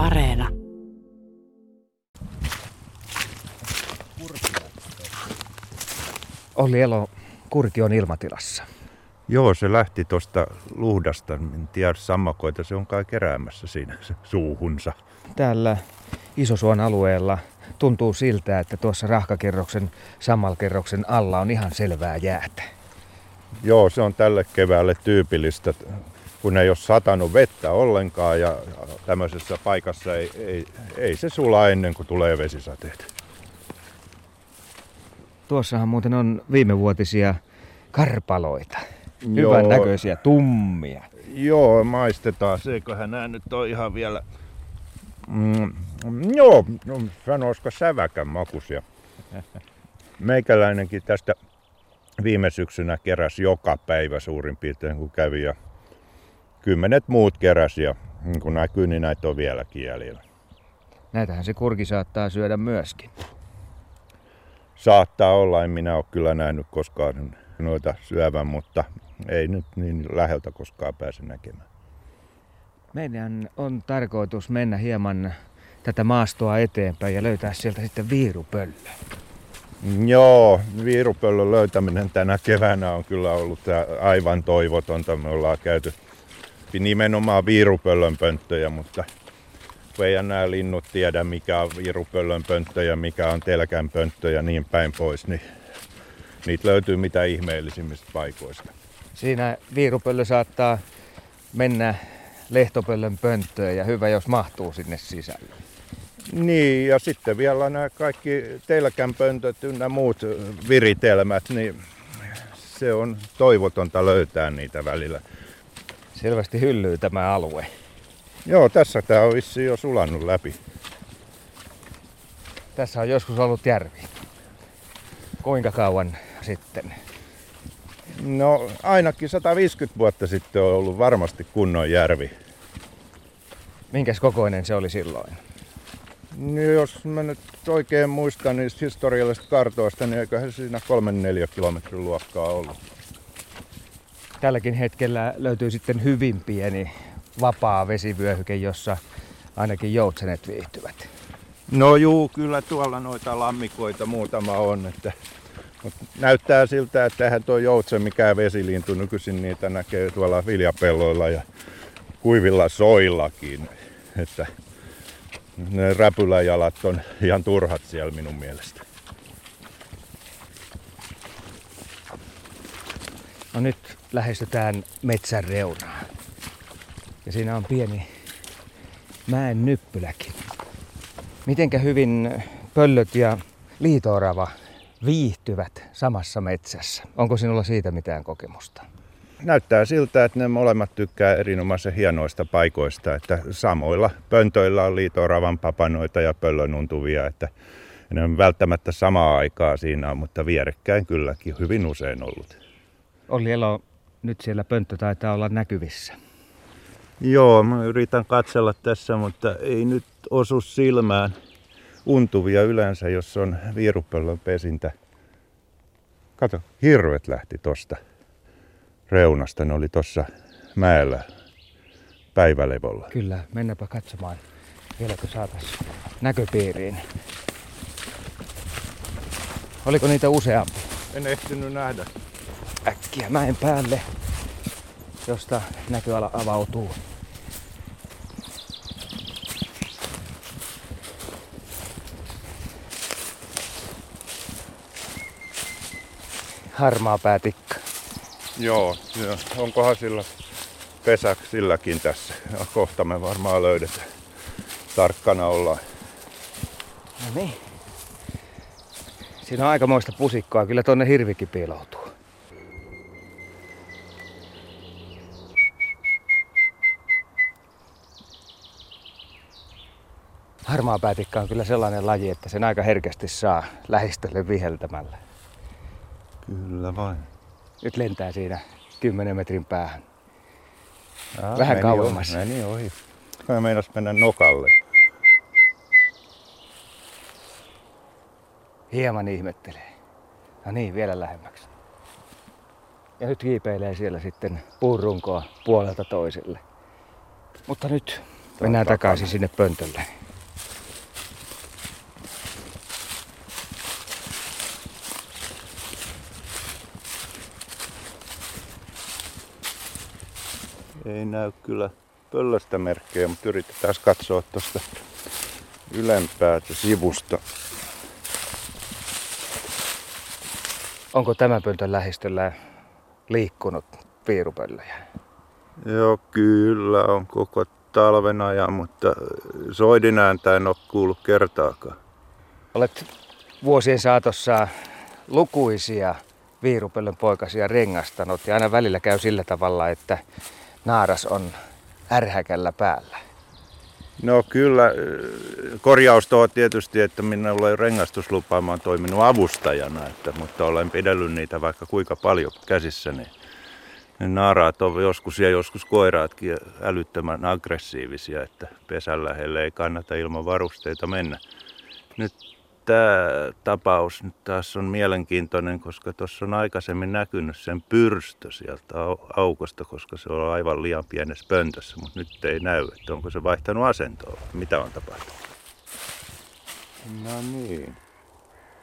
Areena. Olli Elo, kurki on ilmatilassa. Joo, se lähti tuosta luhdasta. En tiedä sammakoita, se on kai keräämässä siinä suuhunsa. Täällä Isosuon alueella tuntuu siltä, että tuossa rahkakerroksen, sammalkerroksen alla on ihan selvää jäätä. Joo, se on tälle keväälle tyypillistä, kun ei ole satanut vettä ollenkaan ja tämmöisessä paikassa ei, ei, ei se sula ennen kuin tulee vesisateet. Tuossahan muuten on viimevuotisia karpaloita. Hyvän näköisiä, tummia. Joo, maistetaan. Seköhän nämä nyt on ihan vielä... Mm, joo, no, sanoisiko säväkän makuisia. Meikäläinenkin tästä viime syksynä keräsi joka päivä suurin piirtein kun kävi ja kymmenet muut keräsi ja niin kun näkyy, niin näitä on vieläkin jäljellä. Näitähän se kurki saattaa syödä myöskin. Saattaa olla, en minä ole kyllä nähnyt koskaan noita syövän, mutta ei nyt niin läheltä koskaan pääse näkemään. Meidän on tarkoitus mennä hieman tätä maastoa eteenpäin ja löytää sieltä sitten viirupöllö. Joo, viirupöllön löytäminen tänä keväänä on kyllä ollut aivan toivotonta. Me ollaan käyty nimenomaan viirupöllön pönttöjä, mutta kun ei nämä linnut tiedä mikä on viirupöllön pönttö ja mikä on telkän pönttö ja niin päin pois, niin niitä löytyy mitä ihmeellisimmistä paikoista. Siinä viirupöllö saattaa mennä lehtopöllön pönttöön ja hyvä jos mahtuu sinne sisälle. Niin, ja sitten vielä nämä kaikki telkänpöntöt ynnä muut viritelmät, niin se on toivotonta löytää niitä välillä. Selvästi hyllyy tämä alue. Joo, tässä tämä on vissiin jo sulannut läpi. Tässä on joskus ollut järvi. Kuinka kauan sitten? No ainakin 150 vuotta sitten on ollut varmasti kunnon järvi. Minkäs kokoinen se oli silloin? Niin jos mä nyt oikein muistan niistä historiallisista kartoista, niin eiköhän siinä 3-4 kilometrin luokkaa ollut. Tälläkin hetkellä löytyy sitten hyvin pieni vapaa vesivyöhyke, jossa ainakin joutsenet viihtyvät. No juu, kyllä tuolla noita lammikoita muutama on. Että, mutta näyttää siltä, että eihän tuo joutse mikään vesilintu. Nykyisin niitä näkee tuolla viljapelloilla ja kuivilla soillakin. Että ne räpyläjalat on ihan turhat siellä minun mielestä. No nyt lähestytään metsän reunaa. Ja siinä on pieni mäen nyppyläkin. Mitenkä hyvin pöllöt ja liitoorava viihtyvät samassa metsässä? Onko sinulla siitä mitään kokemusta? Näyttää siltä, että ne molemmat tykkää erinomaisen hienoista paikoista, että samoilla pöntöillä on liitoravan papanoita ja pöllönuntuvia, että ne on välttämättä samaa aikaa siinä, mutta vierekkäin kylläkin hyvin usein ollut. Olli Elo, nyt siellä pönttö taitaa olla näkyvissä. Joo, mä yritän katsella tässä, mutta ei nyt osu silmään untuvia yleensä, jos on viirupöllön pesintä. Kato, hirvet lähti tosta reunasta. Ne oli tossa mäellä päivälevolla. Kyllä, mennäpä katsomaan. Vieläkö saatais näköpiiriin? Oliko niitä useampi? En ehtinyt nähdä. Äkkiä mäen päälle, josta näköala avautuu. Harmaa päätikka. Joo, joo. onkohan sillä pesä silläkin tässä. Ja kohta me varmaan löydetään. Tarkkana ollaan. No niin. Siinä on aikamoista pusikkoa. Kyllä tonne hirvikin piiloutuu. Harmaa päätikka on kyllä sellainen laji, että sen aika herkästi saa lähistölle viheltämällä. Kyllä vain. Nyt lentää siinä 10 metrin päähän. Aa, Vähän meni kauemmas. Ohi, meni ohi. Mä meinas mennä nokalle. Hieman ihmettelee. No niin, vielä lähemmäksi. Ja nyt kiipeilee siellä sitten puurunkoa puolelta toiselle. Mutta nyt Mennään takaisin sinne pöntölle. Ei näy kyllä pöllöstä merkkejä, mutta yritetään katsoa tuosta ylempäätä sivusta. Onko tämän pöntön lähistöllä liikkunut piirupöllöjä? Joo, kyllä on koko talven ajan, mutta soidin ääntä en ole kuullut kertaakaan. Olet vuosien saatossa lukuisia viirupöllön poikasia rengastanut ja aina välillä käy sillä tavalla, että naaras on ärhäkällä päällä. No kyllä, korjausta on tietysti, että minä olen rengastuslupa, mä olen toiminut avustajana, että, mutta olen pidellyt niitä vaikka kuinka paljon käsissäni. Ne naaraat on joskus ja joskus koiraatkin älyttömän aggressiivisia, että pesän lähelle ei kannata ilman varusteita mennä. Nyt tämä tapaus nyt taas on mielenkiintoinen, koska tuossa on aikaisemmin näkynyt sen pyrstö sieltä aukosta, koska se on aivan liian pienessä pöntössä, mutta nyt ei näy, että onko se vaihtanut asentoa, mitä on tapahtunut. No niin.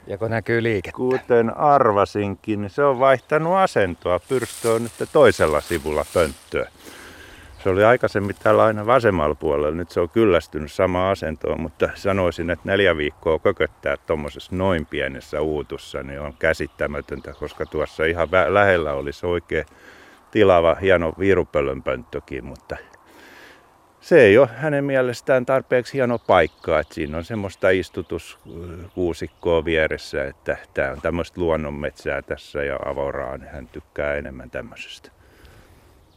Joko näkyy liikettä? Kuten arvasinkin, niin se on vaihtanut asentoa. Pyrstö on nyt toisella sivulla pönttöä. Se oli aikaisemmin täällä aina vasemmalla puolella, nyt se on kyllästynyt sama asentoon, mutta sanoisin, että neljä viikkoa kököttää tuommoisessa noin pienessä uutussa, niin on käsittämätöntä, koska tuossa ihan lähellä olisi oikein tilava, hieno viirupöllönpönttökin, mutta se ei ole hänen mielestään tarpeeksi hieno paikka, että siinä on semmoista istutuskuusikkoa vieressä, että tämä on tämmöistä luonnonmetsää tässä ja avoraa, niin hän tykkää enemmän tämmöisestä.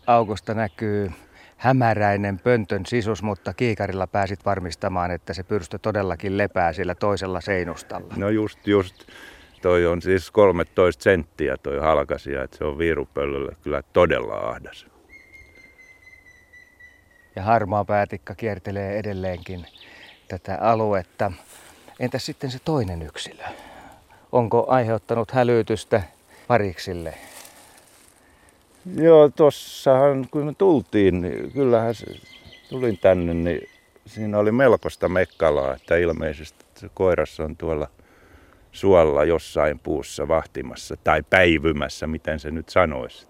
Aukosta näkyy hämäräinen pöntön sisus, mutta kiikarilla pääsit varmistamaan, että se pyrstö todellakin lepää sillä toisella seinustalla. No just, just. Toi on siis 13 senttiä toi halkasia, että se on viirupöllölle kyllä todella ahdas. Ja harmaa päätikka kiertelee edelleenkin tätä aluetta. Entäs sitten se toinen yksilö? Onko aiheuttanut hälytystä pariksille? Joo, tossahan kun me tultiin, niin kyllähän se, tulin tänne, niin siinä oli melkoista mekkalaa, että ilmeisesti se koiras on tuolla suolla jossain puussa vahtimassa tai päivymässä, miten se nyt sanoisi.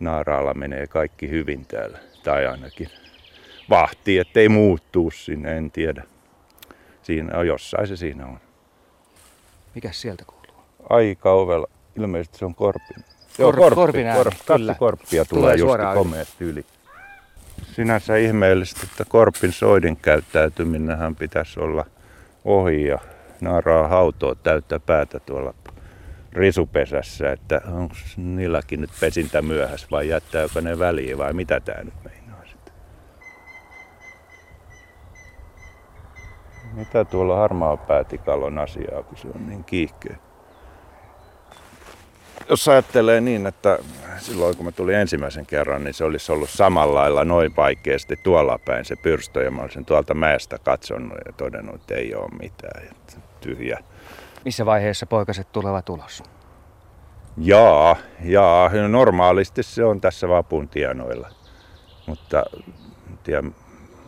Naaraalla menee kaikki hyvin täällä, tai ainakin vahti, ettei muuttuu sinne, en tiedä. Siinä on jossain se siinä on. Mikäs sieltä kuuluu? Aika ovella. Ilmeisesti se on korpin. Joo, Kor, korppi, korppi, kyllä. korppia tulee, tulee just komeasti yli. Sinänsä ihmeellistä, että korpin soidin käyttäytyminenhän pitäisi olla ohi ja naaraa hautoa täyttä päätä tuolla risupesässä, että onko niilläkin nyt pesintä myöhässä vai jättääkö ne väliin vai mitä tämä nyt meinaa sitten. Mitä tuolla harmaa päätikallon asiaa, kun se on niin kiihkeä? Jos ajattelee niin, että silloin kun mä tulin ensimmäisen kerran, niin se olisi ollut samalla lailla noin vaikeasti tuolla päin se pyrstö ja mä olisin tuolta mäestä katsonut ja todennut, että ei ole mitään, että tyhjä. Missä vaiheessa poikaset tulevat ulos? Jaa, jaa, normaalisti se on tässä vapun tienoilla, mutta tiedän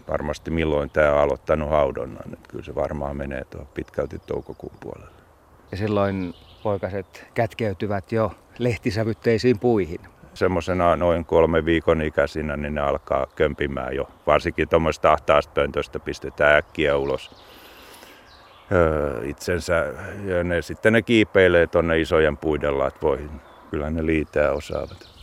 varmasti milloin tämä on aloittanut haudonnan, että kyllä se varmaan menee tuo pitkälti toukokuun puolelle. Ja silloin poikaset kätkeytyvät jo lehtisävytteisiin puihin. Semmoisena noin kolme viikon ikäisinä, niin ne alkaa kömpimään jo. Varsinkin tuommoista ahtaasta pöntöstä pistetään äkkiä ulos öö, itsensä. Ja ne, sitten ne kiipeilee tuonne isojen puiden latvoihin. Kyllä ne liitää osaavat.